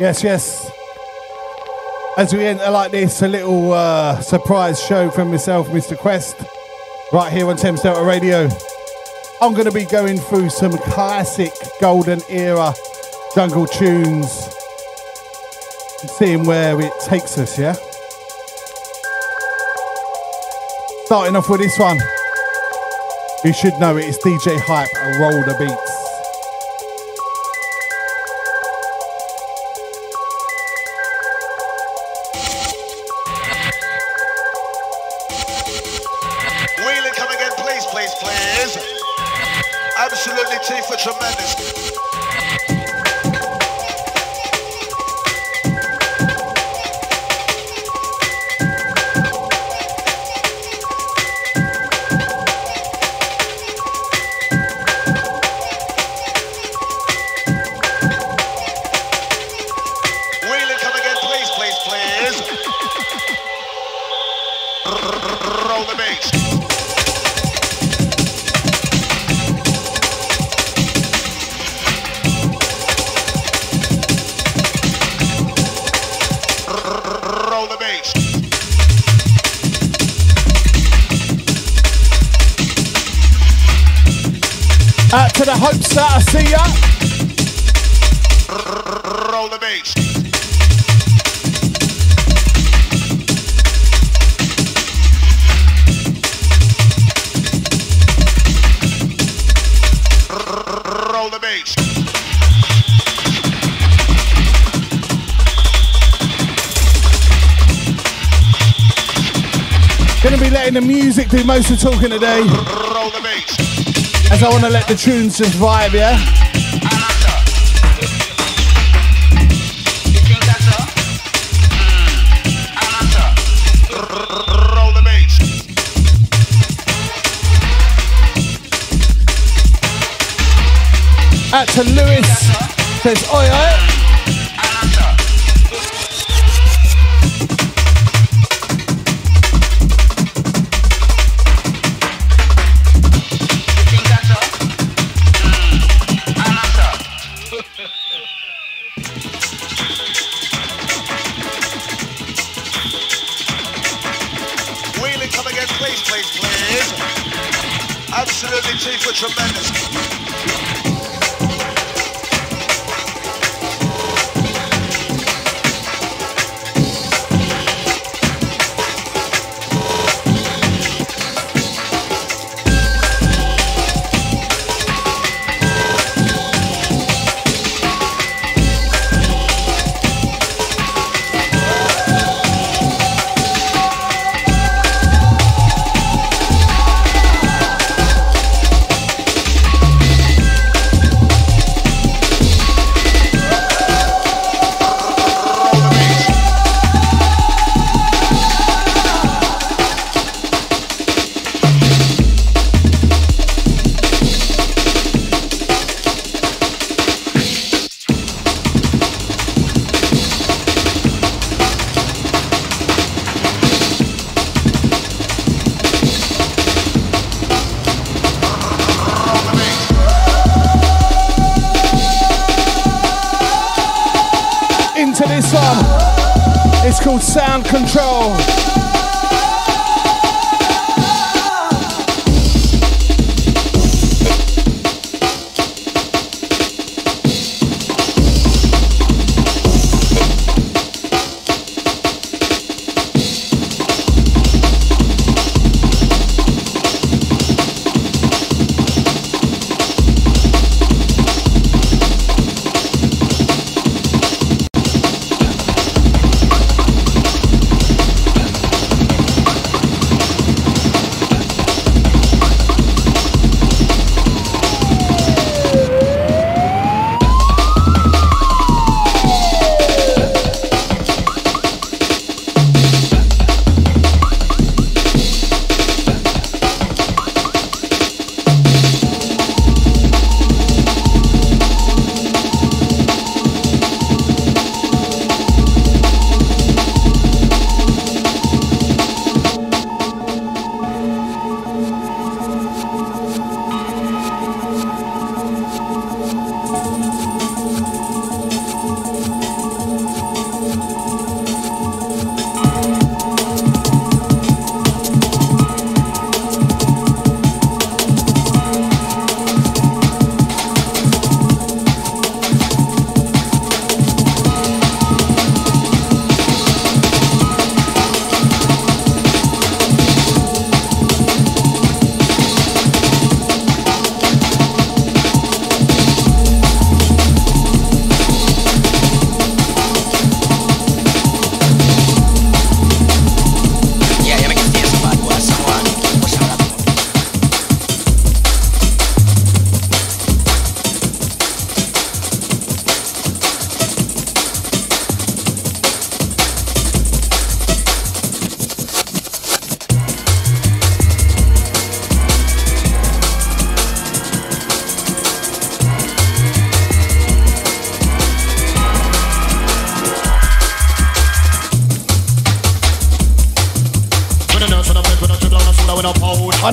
Yes, yes. As we enter like this, a little uh, surprise show from myself, Mr. Quest, right here on Thames Delta Radio. I'm going to be going through some classic golden era jungle tunes seeing where it takes us, yeah? Starting off with this one. You should know it. It's DJ Hype, Roll the Beats. Most of talking today. As I want to let the tunes just vibe, yeah? Out to Lewis, says oi oi. to this one. It's called Sound Control.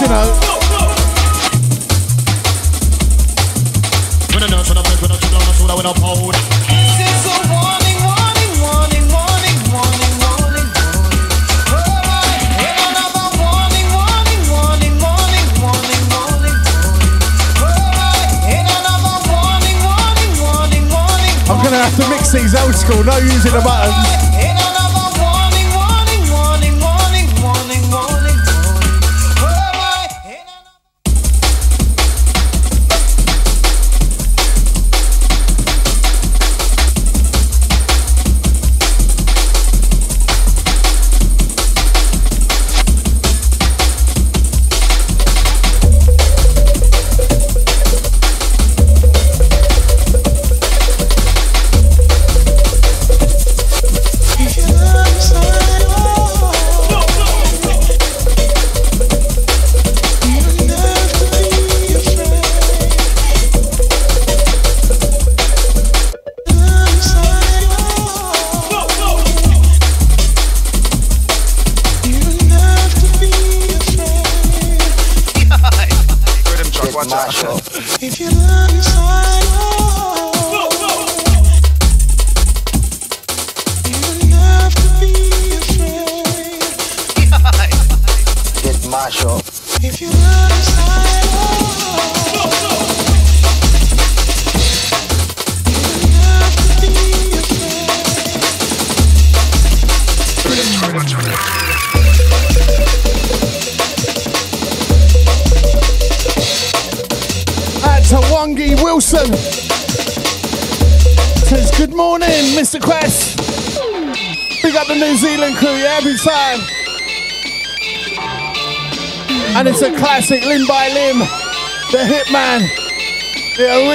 When I'm gonna have to mix these old school, no using the buttons.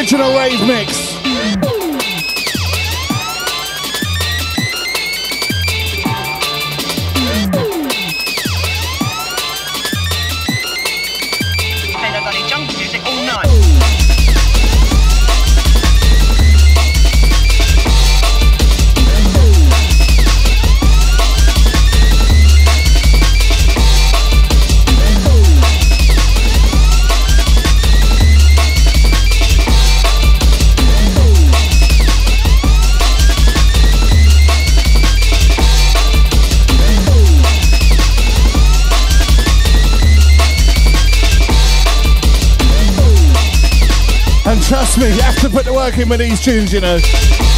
original rave mix. working with these tunes, you know.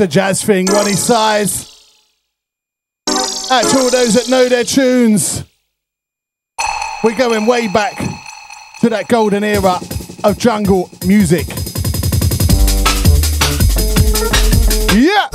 a Jazz Thing, Roni Size. Out to all those that know their tunes. We're going way back to that golden era of jungle music. Yeah!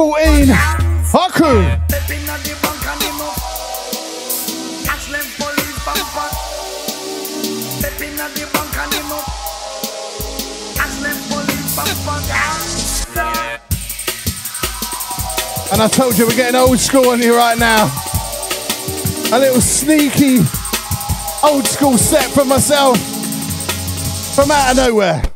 14. And I told you we're getting old school on you right now. A little sneaky old school set for myself from out of nowhere.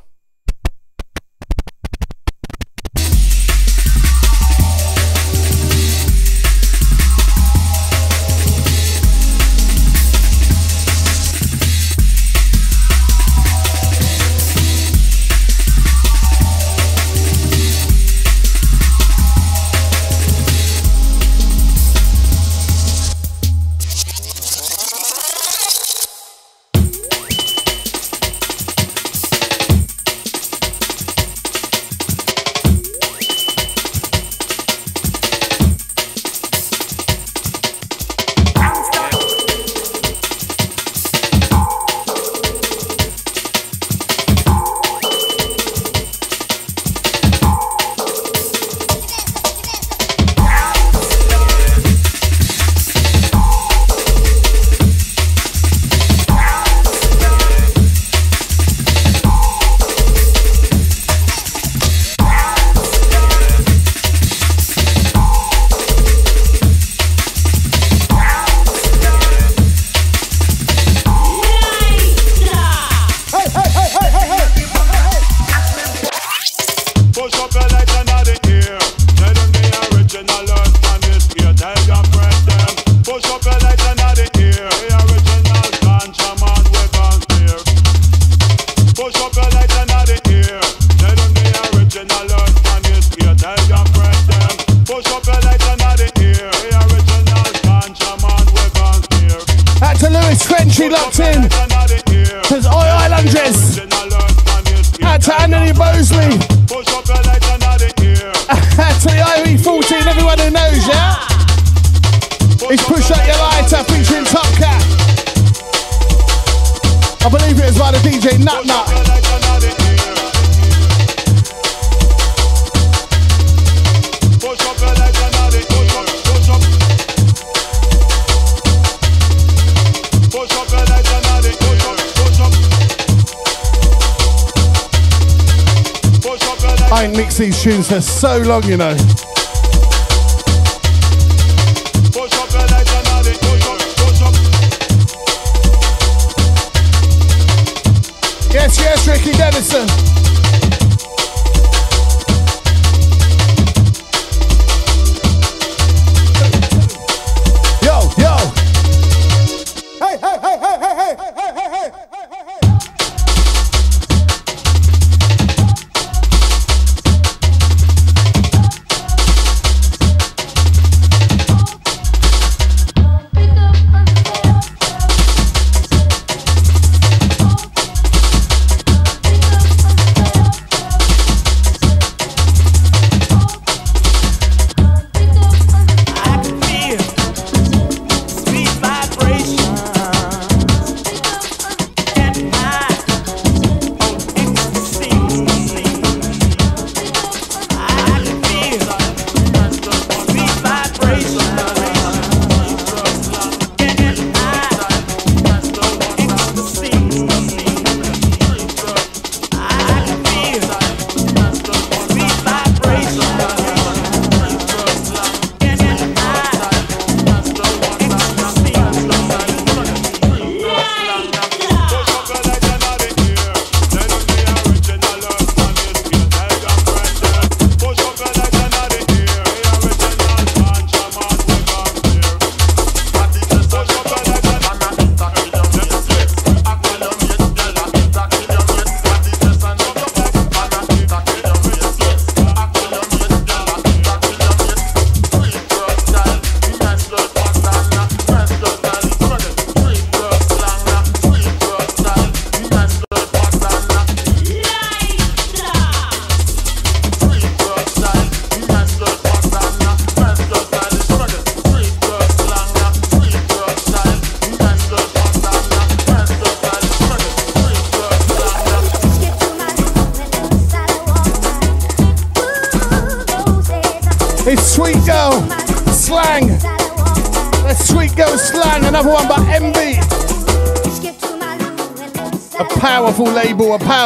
so long, you know.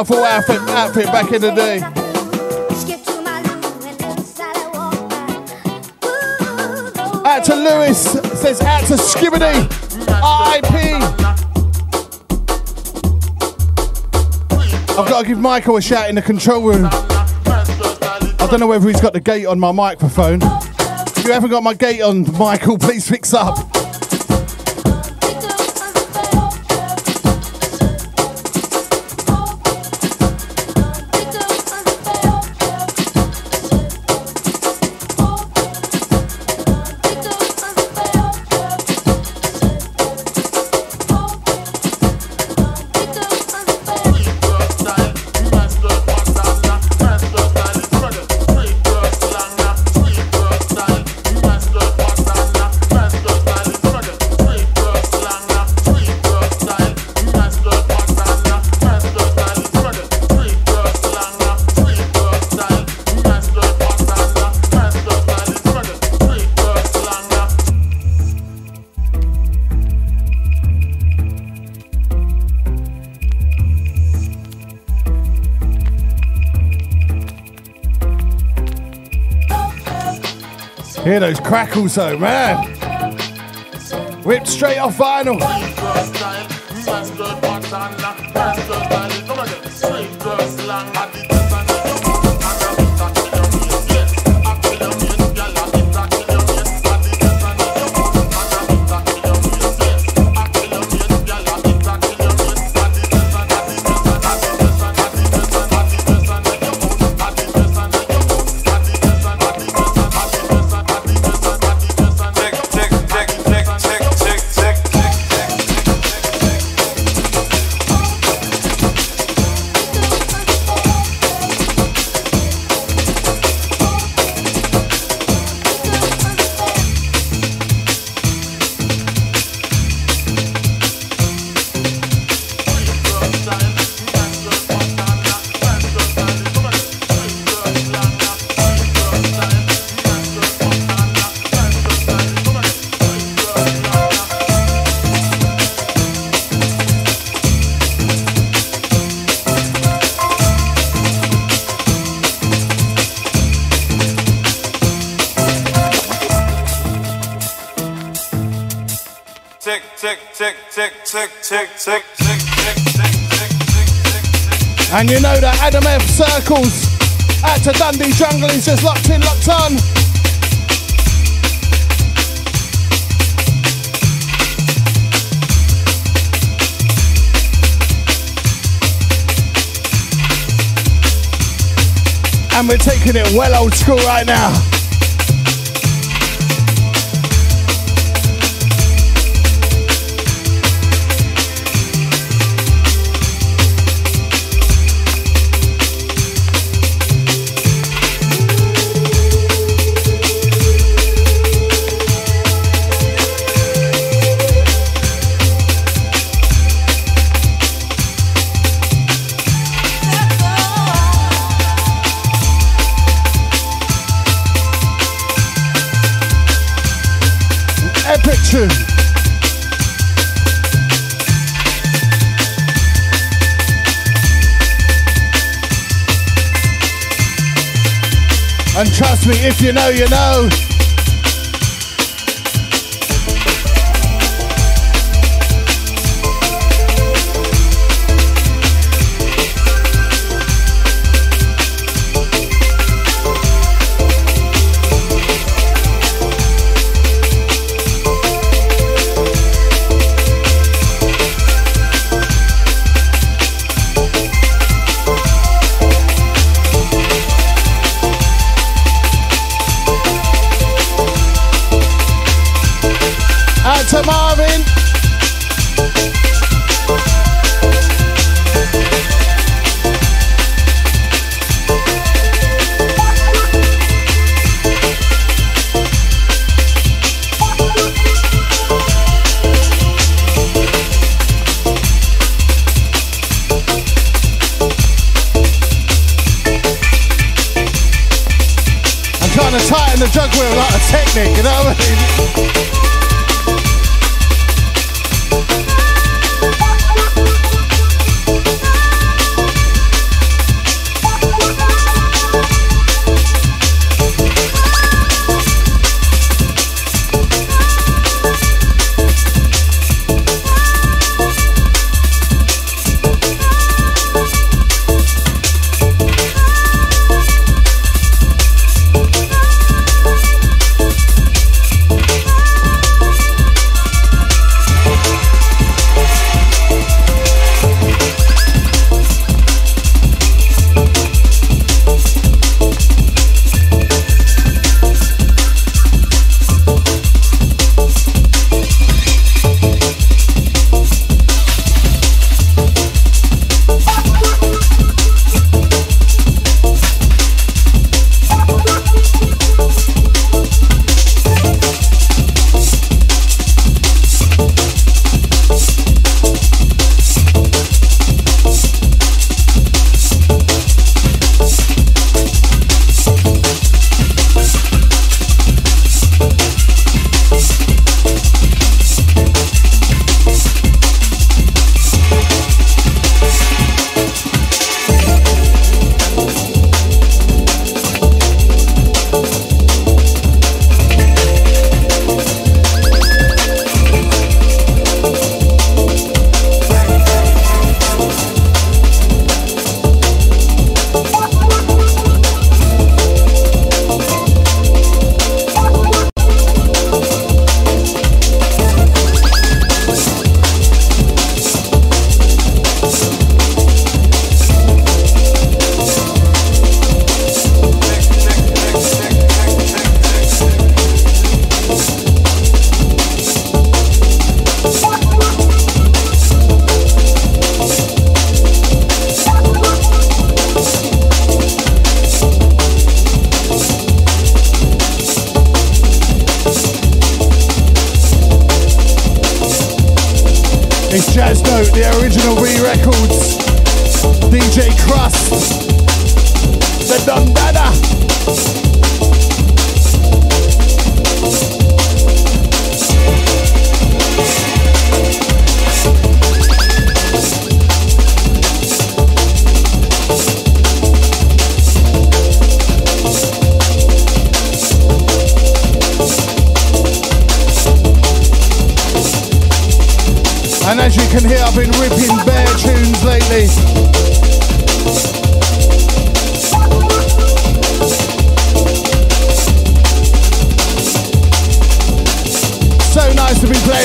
Powerful outfit, outfit back in the day. Out to Lewis, says out to Skibbity, RIP. I've got to give Michael a shout in the control room. I don't know whether he's got the gate on my microphone. If you haven't got my gate on, Michael, please fix up. Those crackles though, man. Whipped straight off vinyl. And you know that Adam F circles out to Dundee Jungle. He says locked in, locked on. And we're taking it well old school right now. If you know, you know.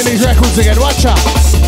These records again. Watch out.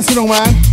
It's a personal man.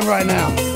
Time right now.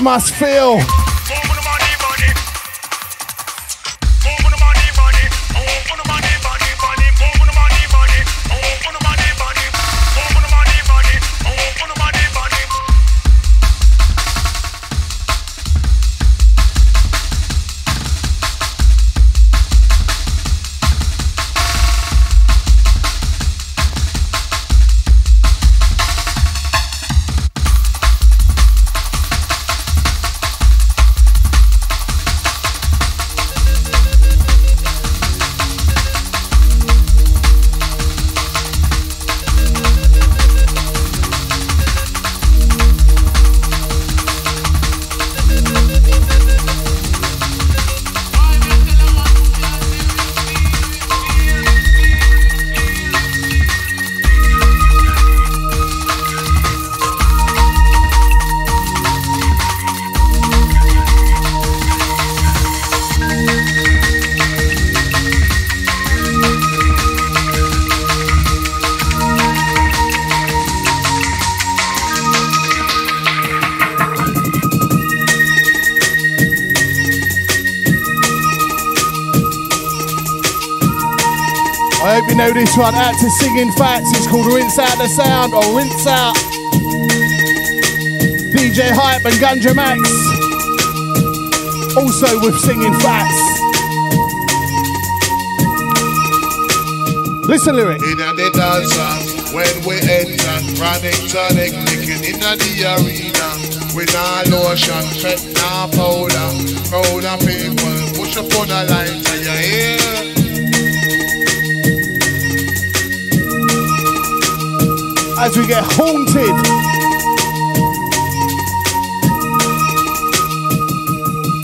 Mas Fail. Out to Singing Fats. It's called Rinse Out the Sound or Rinse Out. DJ Hype and Ganja Max. Also with Singing Fats. Listen lyric. In the dance when we enter, chronic tonic, licking in the arena. We nah lotion, pet nah powder. Crowd people push up on the line to your ear. As we get haunted.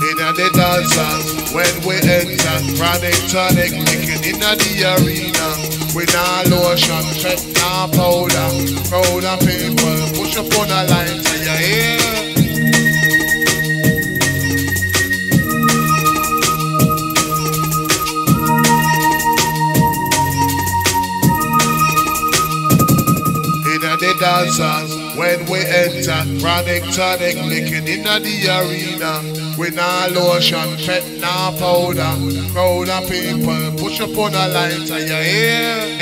In the dance when we enter, chronic tonic, licking in the arena. We nah lotion, pet nah powder. Crowd of people push up on the line to your ear. When we enter, chronic tonic, licking in the arena. We nah lotion, pet nah powder. Crowd of people push up on a line to your ear,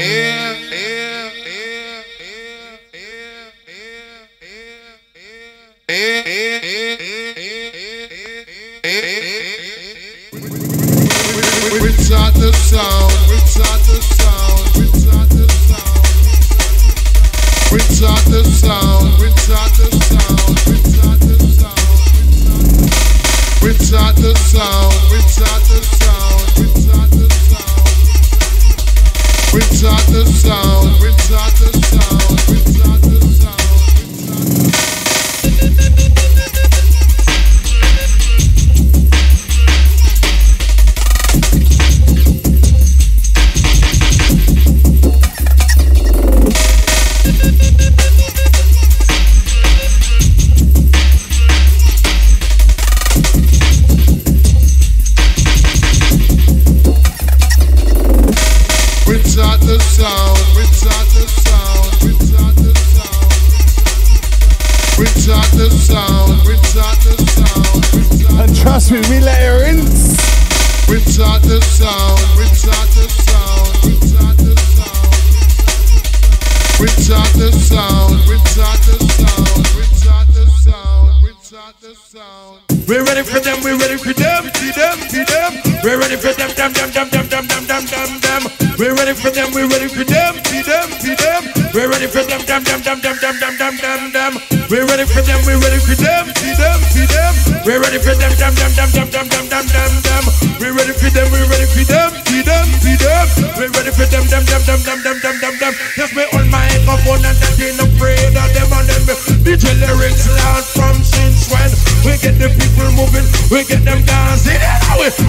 We're ready for them, we're ready for them, see them, see them. We're ready for them, them, them, them, them, them, them, them, them, we're ready for them. We're ready for them, we're ready for them, see them, see them. We're ready for them, them, them, them, them, them, them, them, them, them. We're ready for them, we're ready for them, see them, see them. We're ready for them, them, them, them, them, them, them, them, them, them. We're ready for them, we're ready for them, see them, see them. We're ready for them, them, them, them, them, them, them, them, them. Just me on my microphone and that ain't afraid of them and them. DJ lyrics loud from since when we get the people moving, we get them dancing.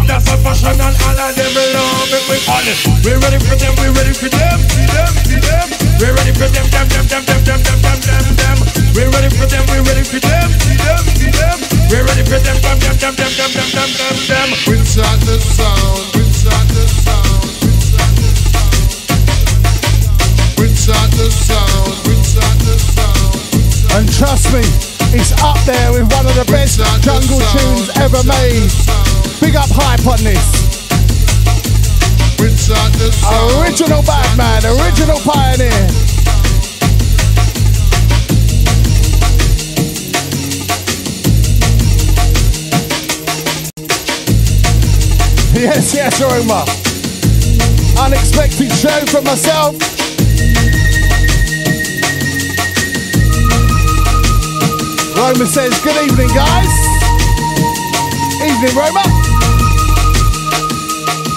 That's a fashion and all of them love it. We call it. We're ready for them, we're ready for them, see them, see them. We're ready for them, them, them, them, them, them, them, them, them, them. We're ready for them, we're ready for them, see them, see them. We're ready for them, them, them, them, them, them, them, them, them, them. Rinse out the sound, rinse out the sound, rinse out the sound. Rinse out the sound, rinse out the sound. And Trust me, it's up there with one of the best jungle tunes ever made. Big up hype on this. Original Batman, original pioneer. Yes, yes, Roma. Unexpected show from myself. Roma says, good evening, guys. Evening, Roma.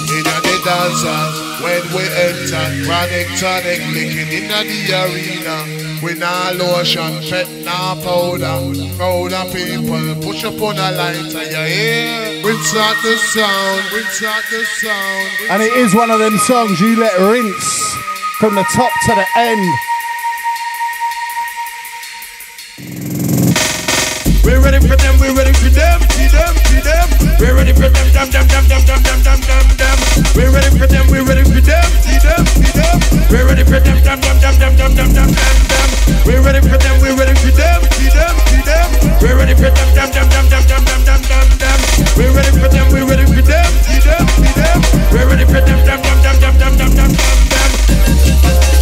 In the dancers, when we enter, chronic tonic licking in the arena. We nah lotion, pet nah powder. Crowd of people push up on a lighter, you hear? We start the sound, we start the sound. And it is one of them songs you let rinse from the top to the end. Ready for them, we're ready for them, see them, see them. We're ready for them, dum dum dum dum dum dum dum dum dum. We're ready for them, we're ready for them, see them, see them. We're ready for them, dum dum dum dum dum dum dum dum dum. We're ready for them, we're ready for them, see them, see them. We're ready for them, dum dum dum dum dum dum dum dum dum. We're ready for them, we're ready for them, see them, see them. We're ready for them, dum dum dum dum dum dum dum dum. I'll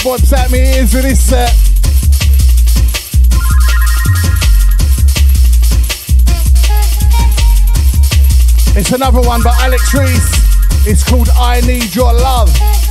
to blow them cobwebs at me ears with this set. It's another one by Alex Reece. It's called I Need Your Love.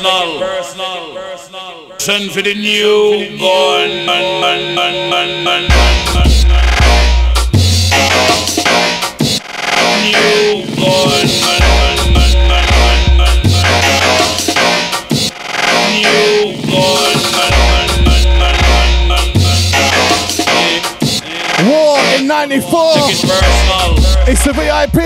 Personal. Send for the new gun. Man, man, man, man, man, man, man. War in 94. Take it personal. It's the VIP.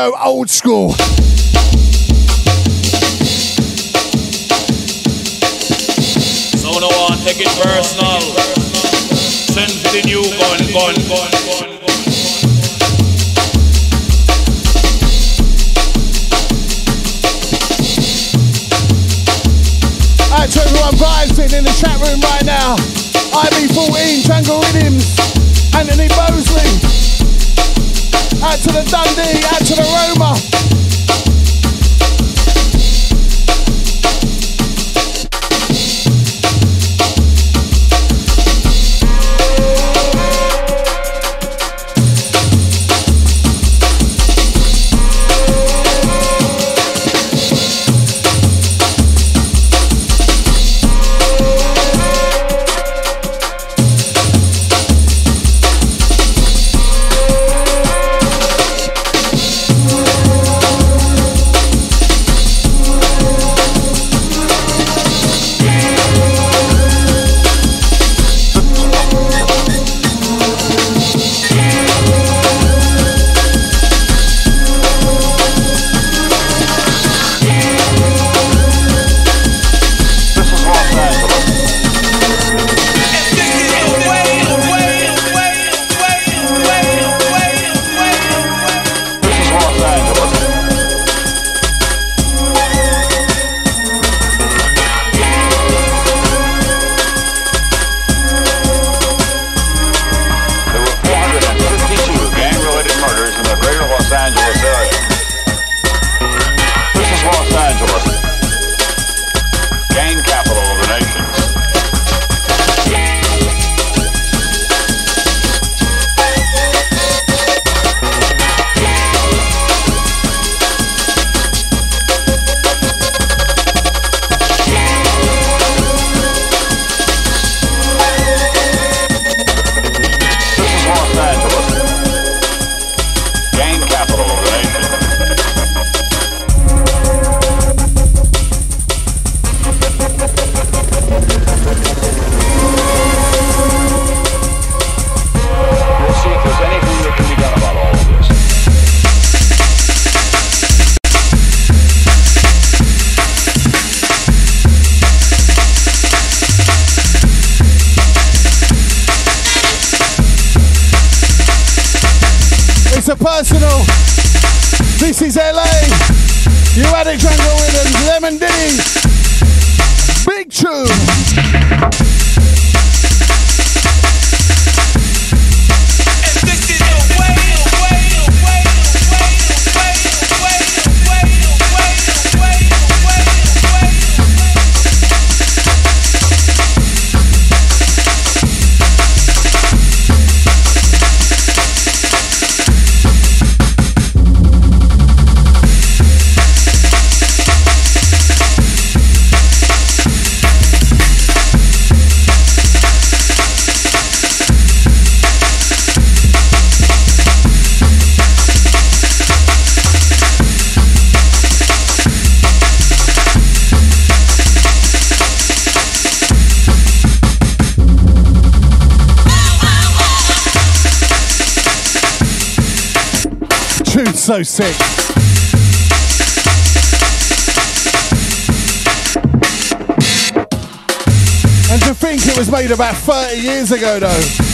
Go old school. So no one take it personal. Send for the new gun, gun, gun, gun, gun. To everyone vibes in in the chat room right now. IB14, Jungle Rhythms, Anthony Bosley. Out to the Dundee, out to the Roma. So sick. And to think it was made about 30 years ago though.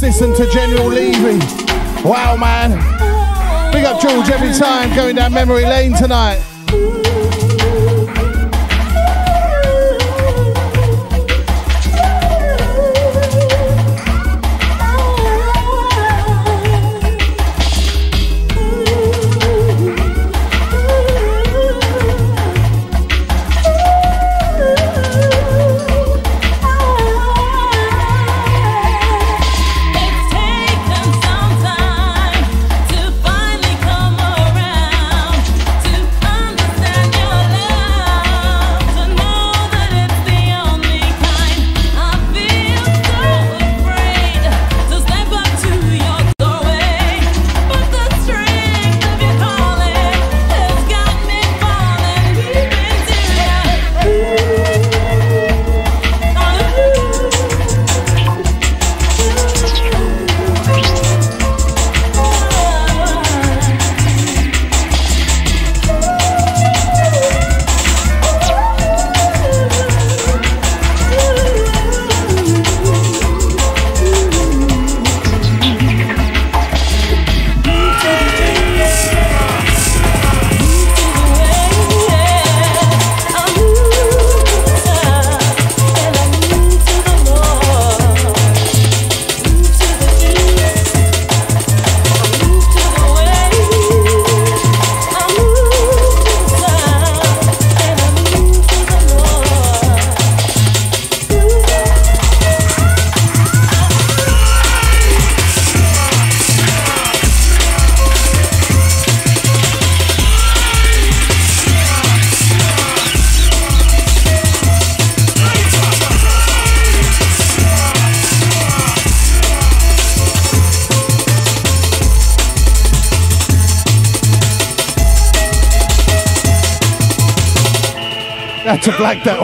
Listen to General Levy. Wow, man. Big up George every time going down memory lane tonight. like that.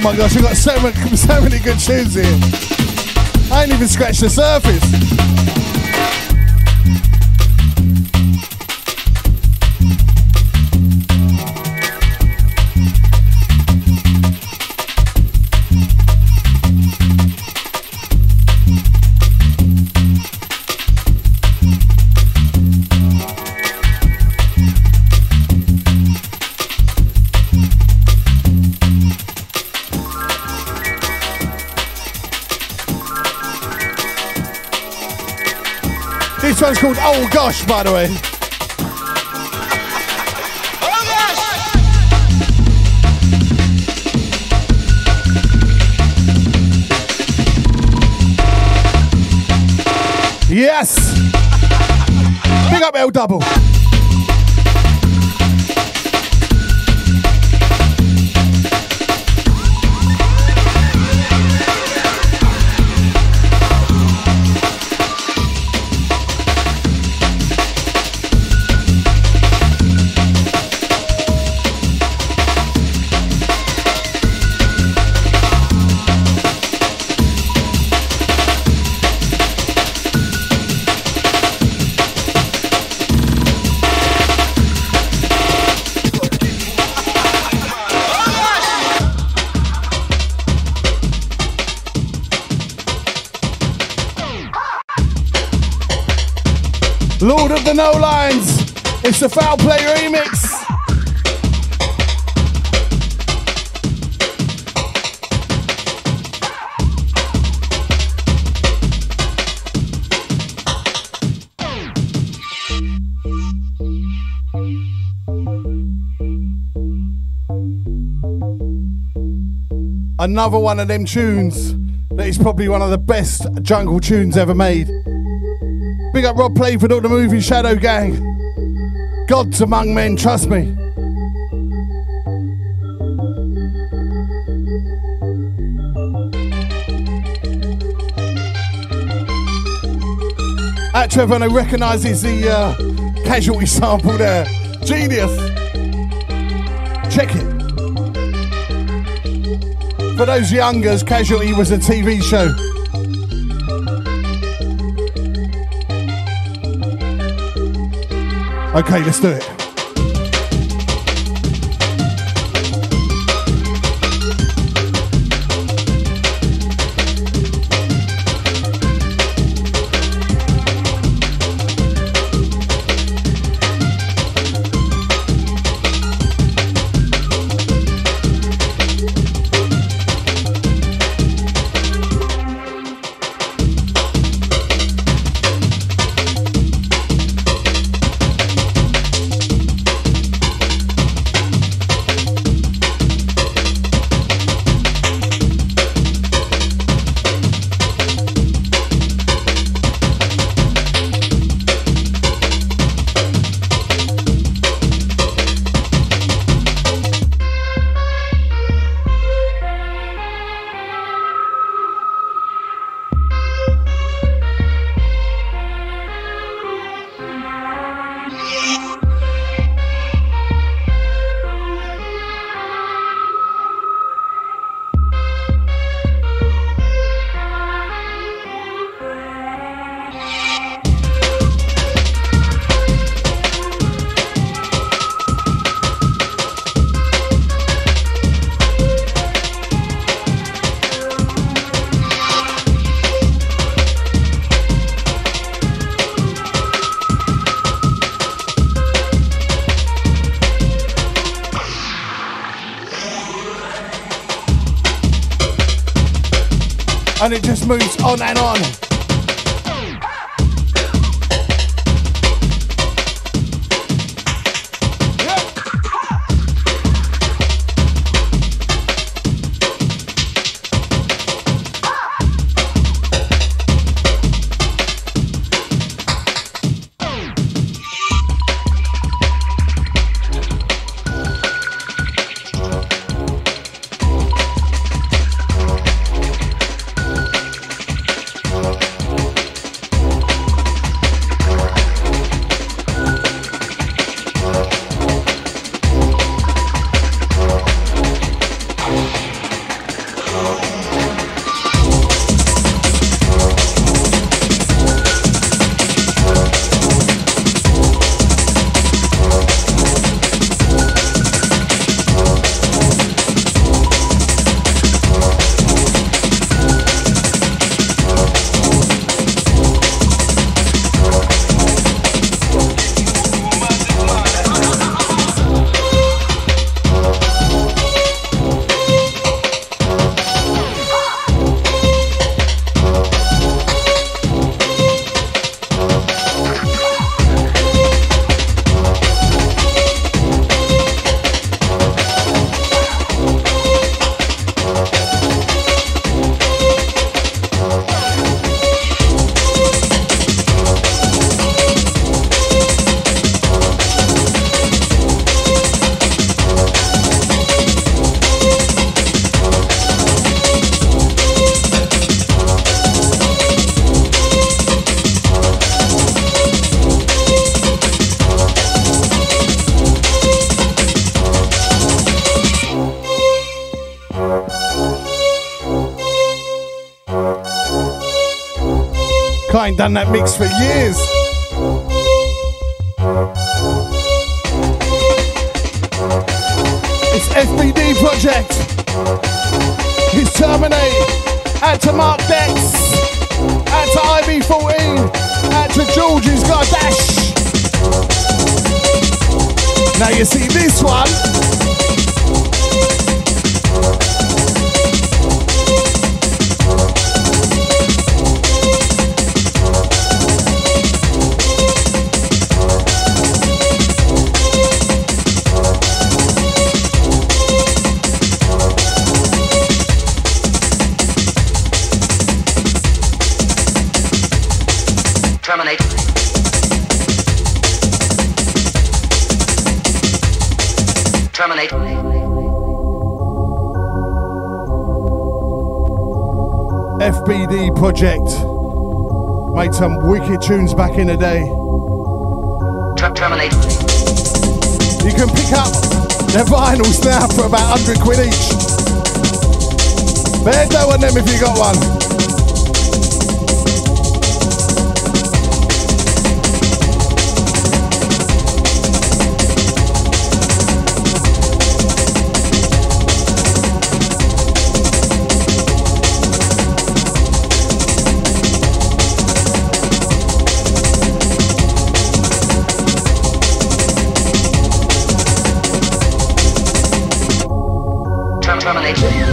Oh my gosh, we've got so many, so many good tunes here. I ain't even scratched the surface. Oh Gosh, by the way. Yes! Big up L double. No Lines. It's the Foul Play remix. Another one of them tunes that is probably one of the best jungle tunes ever made. Big up Rob Playford, all the Moving Shadow Gang. Gods among men, trust me. Trevor, who recognises the uh, casualty sample there. Genius. Check it. For those youngers, Casualty was a TV show. Okay, let's do it. Just moves on done that mix for years. It's FBD project. It's Terminate. Add to Mark Dex. Add to IB14. Add to George who's got a dash. Now you see this one. Terminate. FBD project. Made some wicked tunes back in the day. Ter- terminate. You can pick up their vinyls now for about 100 quid each. Bear dough on them if you got one. Ter-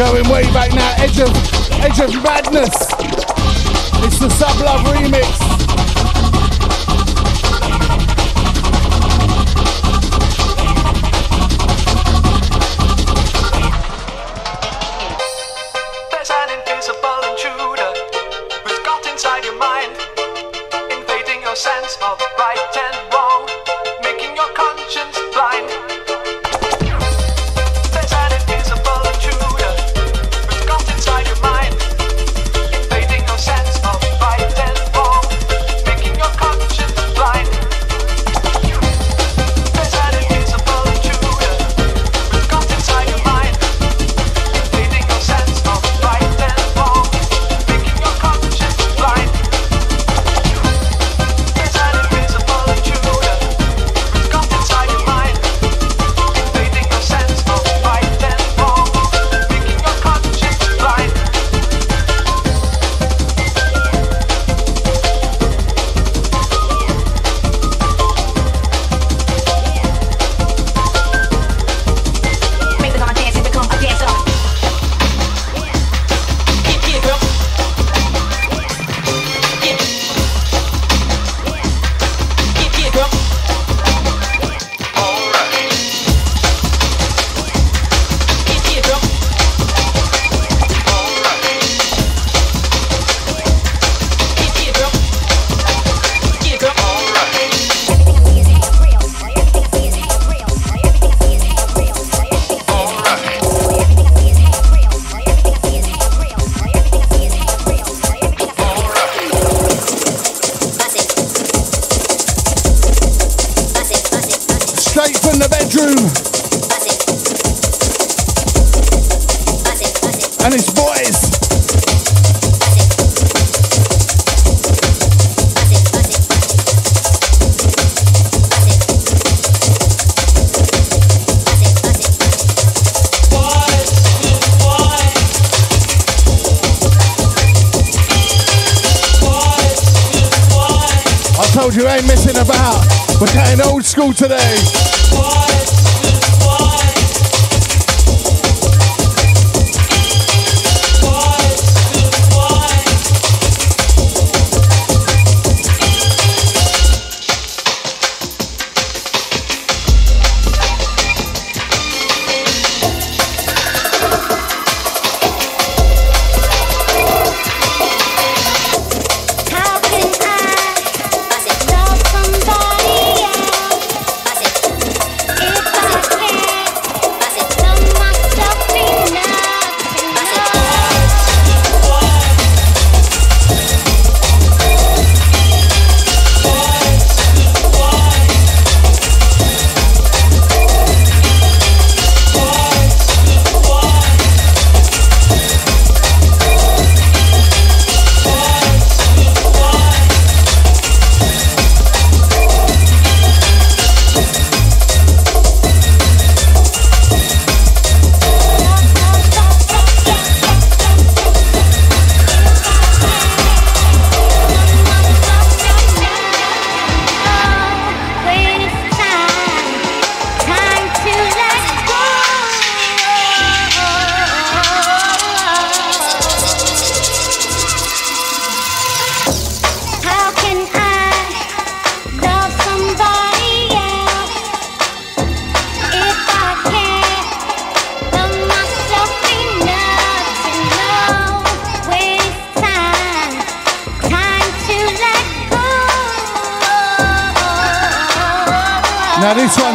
Going way back now, edge of edge of madness. It's the Sub Love remix.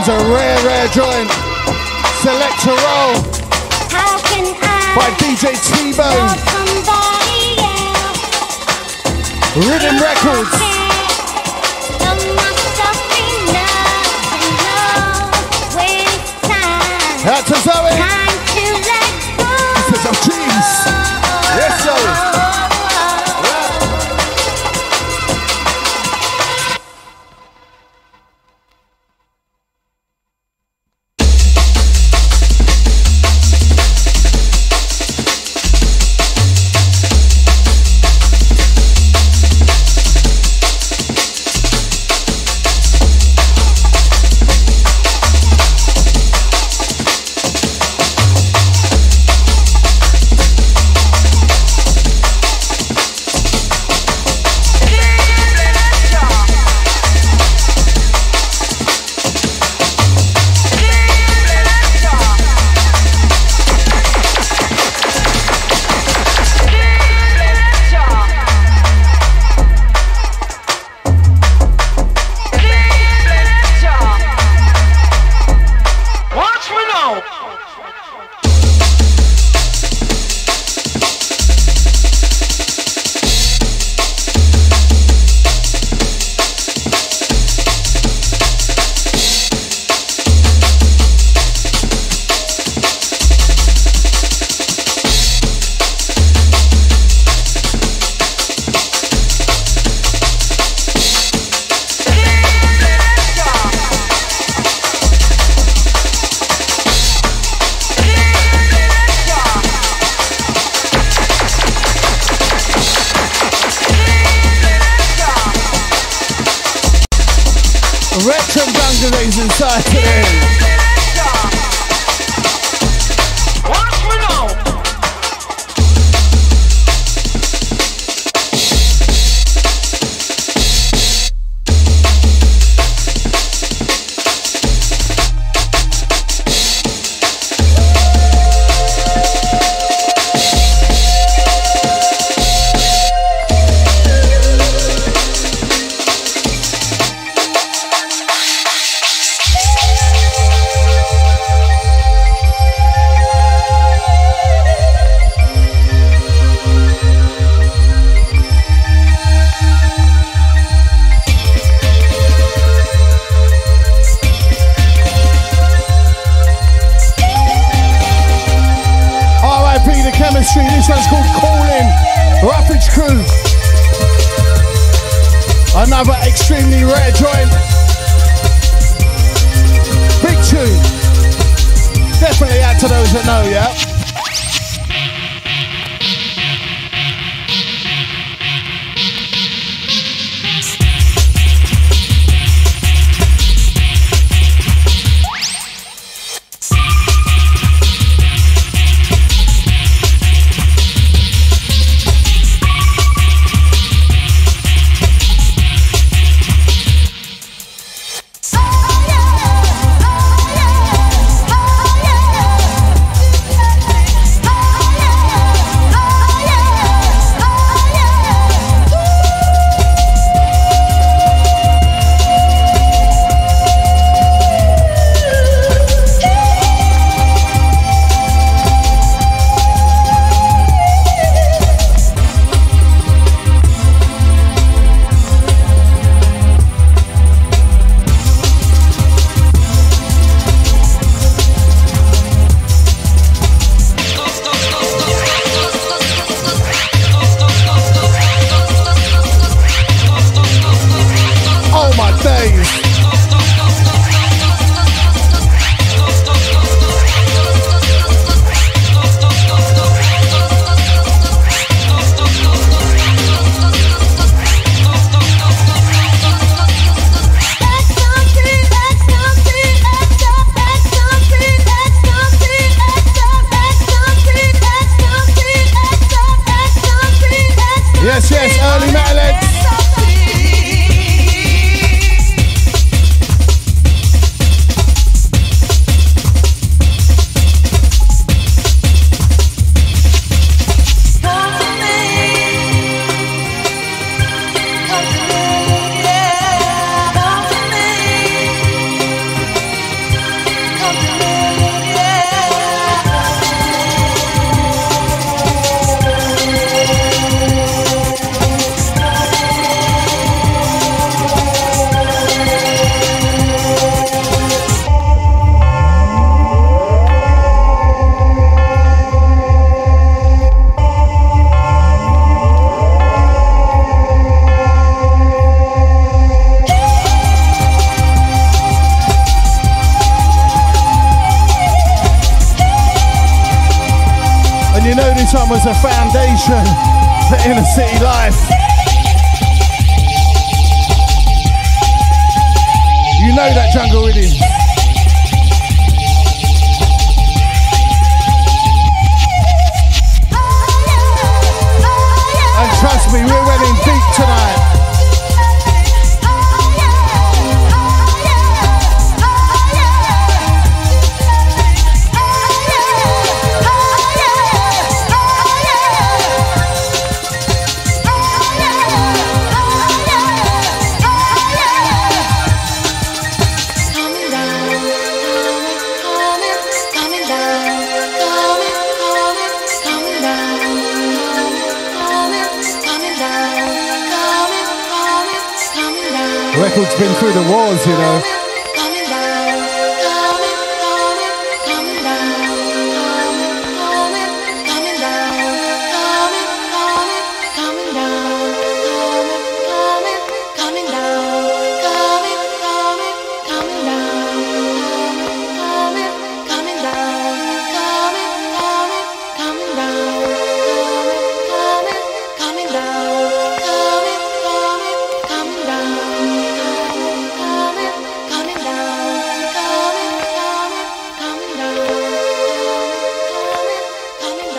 One's a rare, rare joint. Select to roll. How can I by DJ T-Bone. Rhythm Records. Out to Zoe.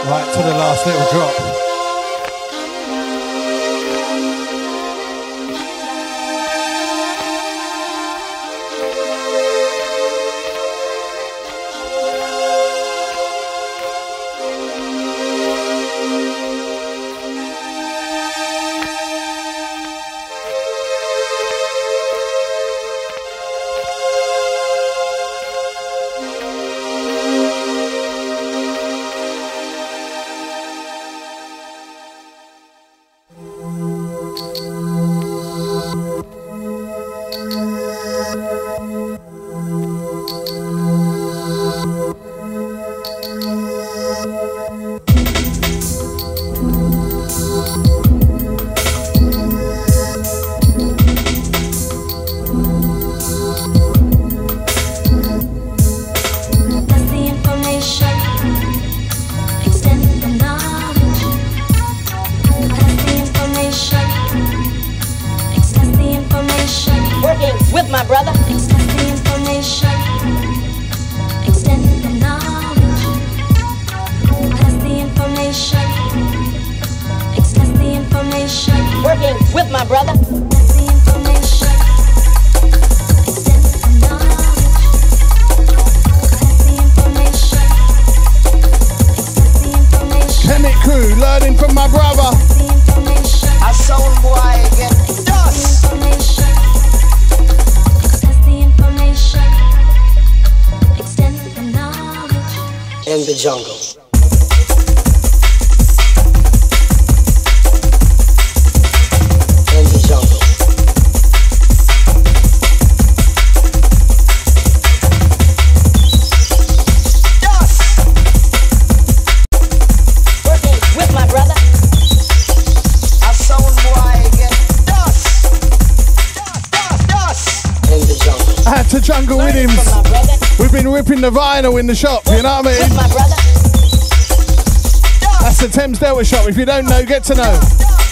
Right to the last little drop. The vinyl in the shop, you know what I mean? That's the Thames Delta shop. If you don't know, get to know.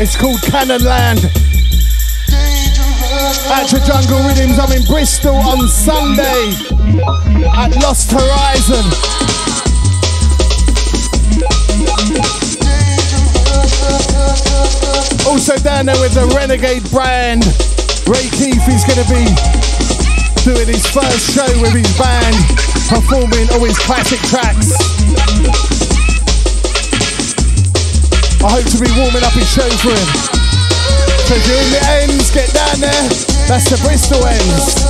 It's called Cannon Land. Out to Jungle Rhythms. I'm in Bristol on Sunday at Lost Horizon. Also down there with the Renegade brand. Ray Keith is going to be doing his first show with his band, performing all his classic tracks. I hope to be warming up his show for you're in the ends, get down there. That's the Bristol ends.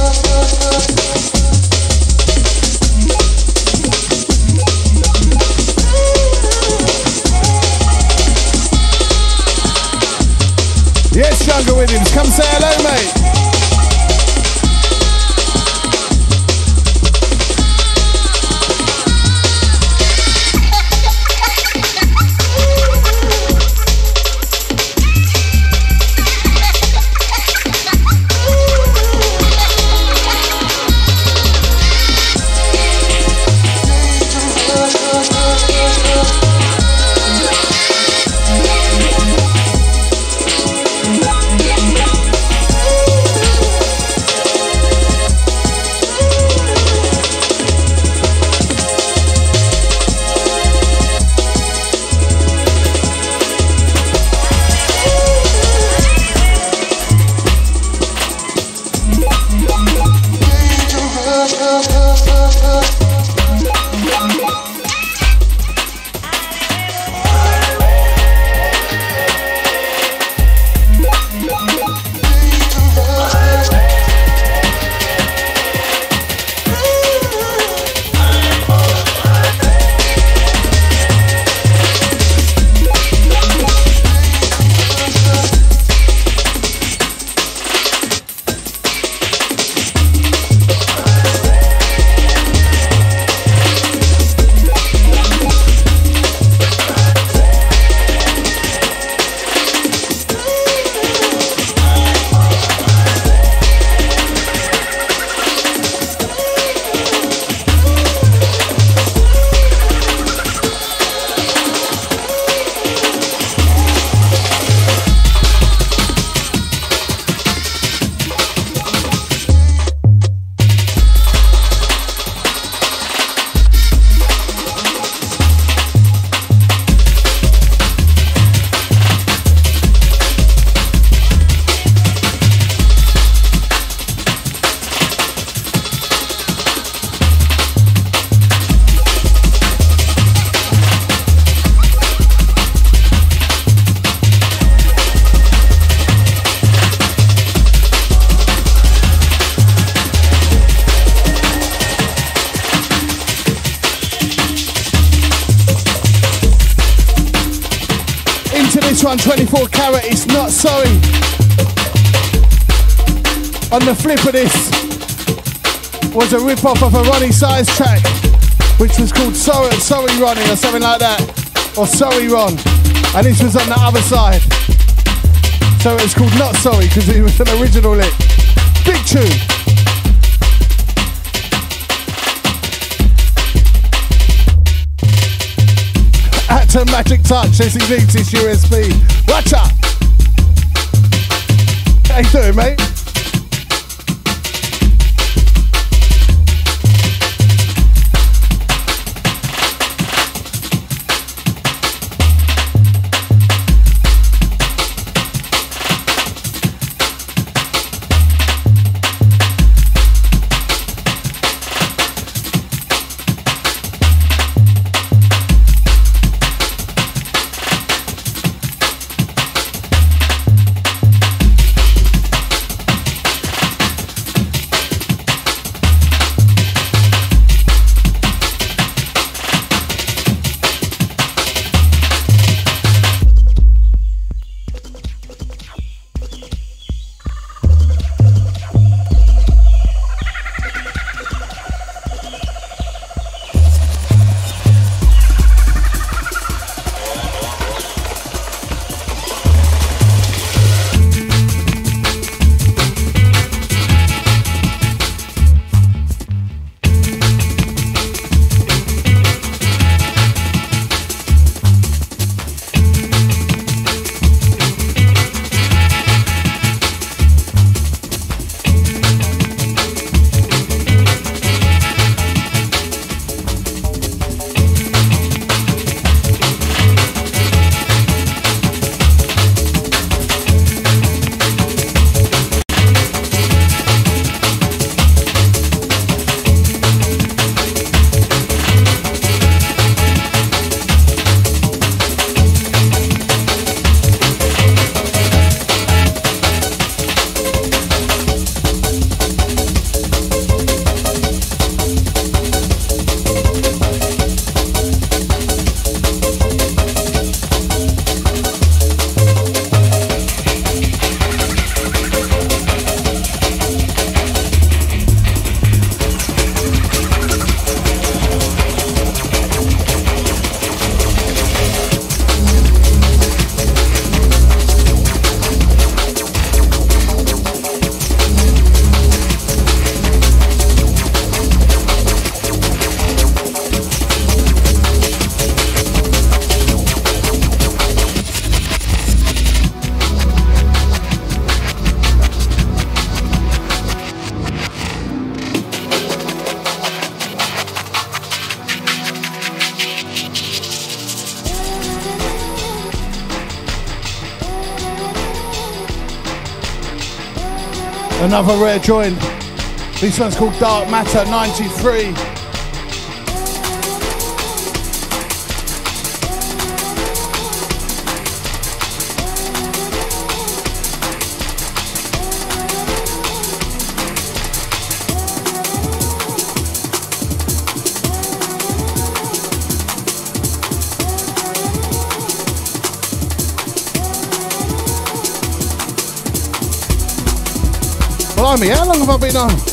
Yes, Jungle Williams, come say hello, mate. A rip off of a Roni Size track, which was called Sorry, Sorry Ronnie or something like that, or Sorry Ron. And this was on the other side. So it was called Not Sorry because it was an original lick. Big tune. To Magic Touch This is his USB. Watch out. How you doing, mate? Another rare joint. This one's called Dark Matter 93. Blimey, how long have I been on?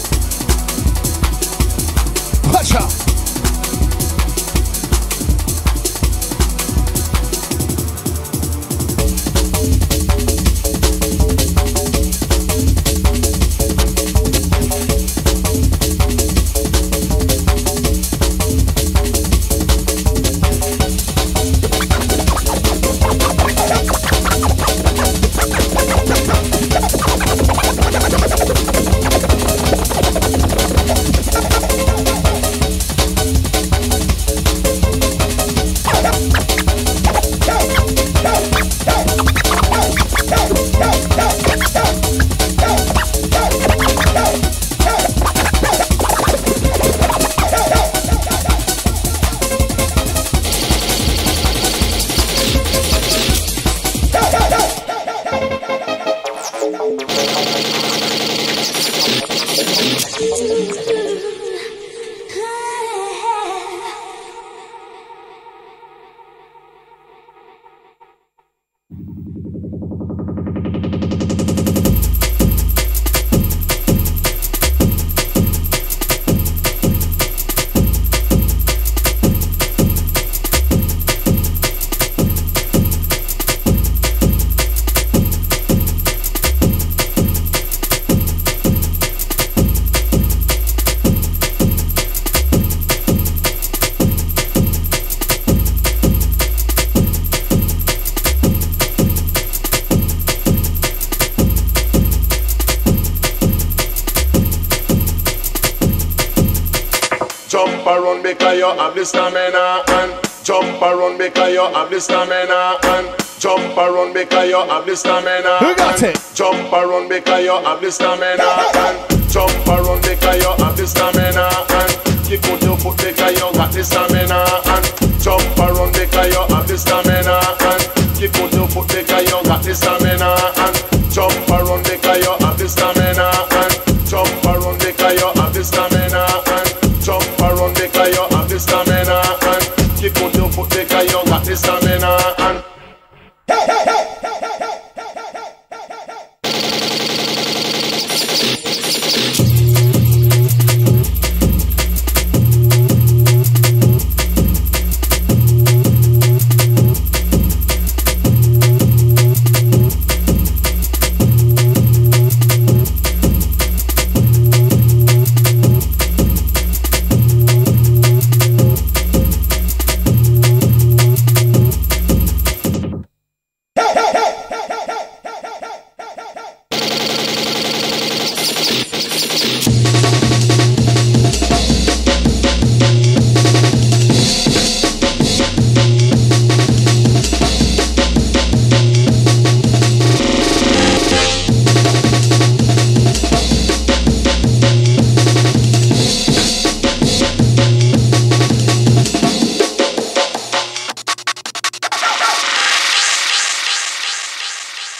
Have the stamina and jump around because you have the stamina. Who got it? Jump around because you have the stamina and jump around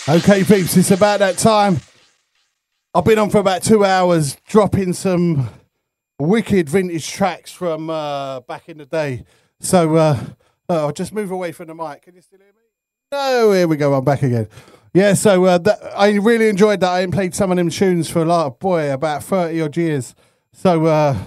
Okay, peeps, it's about that time. I've been on for about two hours, dropping some wicked vintage tracks from uh, back in the day. So uh, uh, I'll just move away from the mic. Can you still hear me? No, here we go. I'm back again. Yeah, so uh, that, I really enjoyed that. I played some of them tunes for a lot, of, boy, about 30 odd years. So, uh,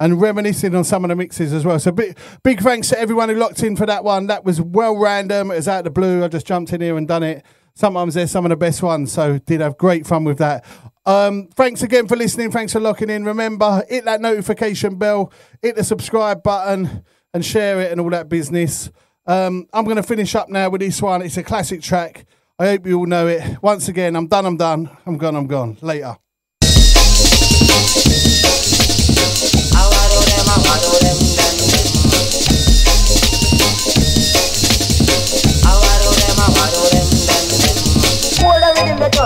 and reminiscing on some of the mixes as well. So, big, big thanks to everyone who locked in for that one. That was well random. It was out of the blue. I just jumped in here and done it. Sometimes they're some of the best ones. So, did have great fun with that. Um, thanks again for listening. Thanks for locking in. Remember, hit that notification bell, hit the subscribe button, and share it and all that business. Um, I'm going to finish up now with this one. It's a classic track. I hope you all know it. Once again, I'm done. I'm done. I'm gone. I'm gone. Later.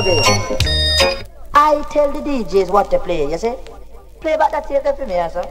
I tell the DJs what to play, you see? Play back that tape for me, sir.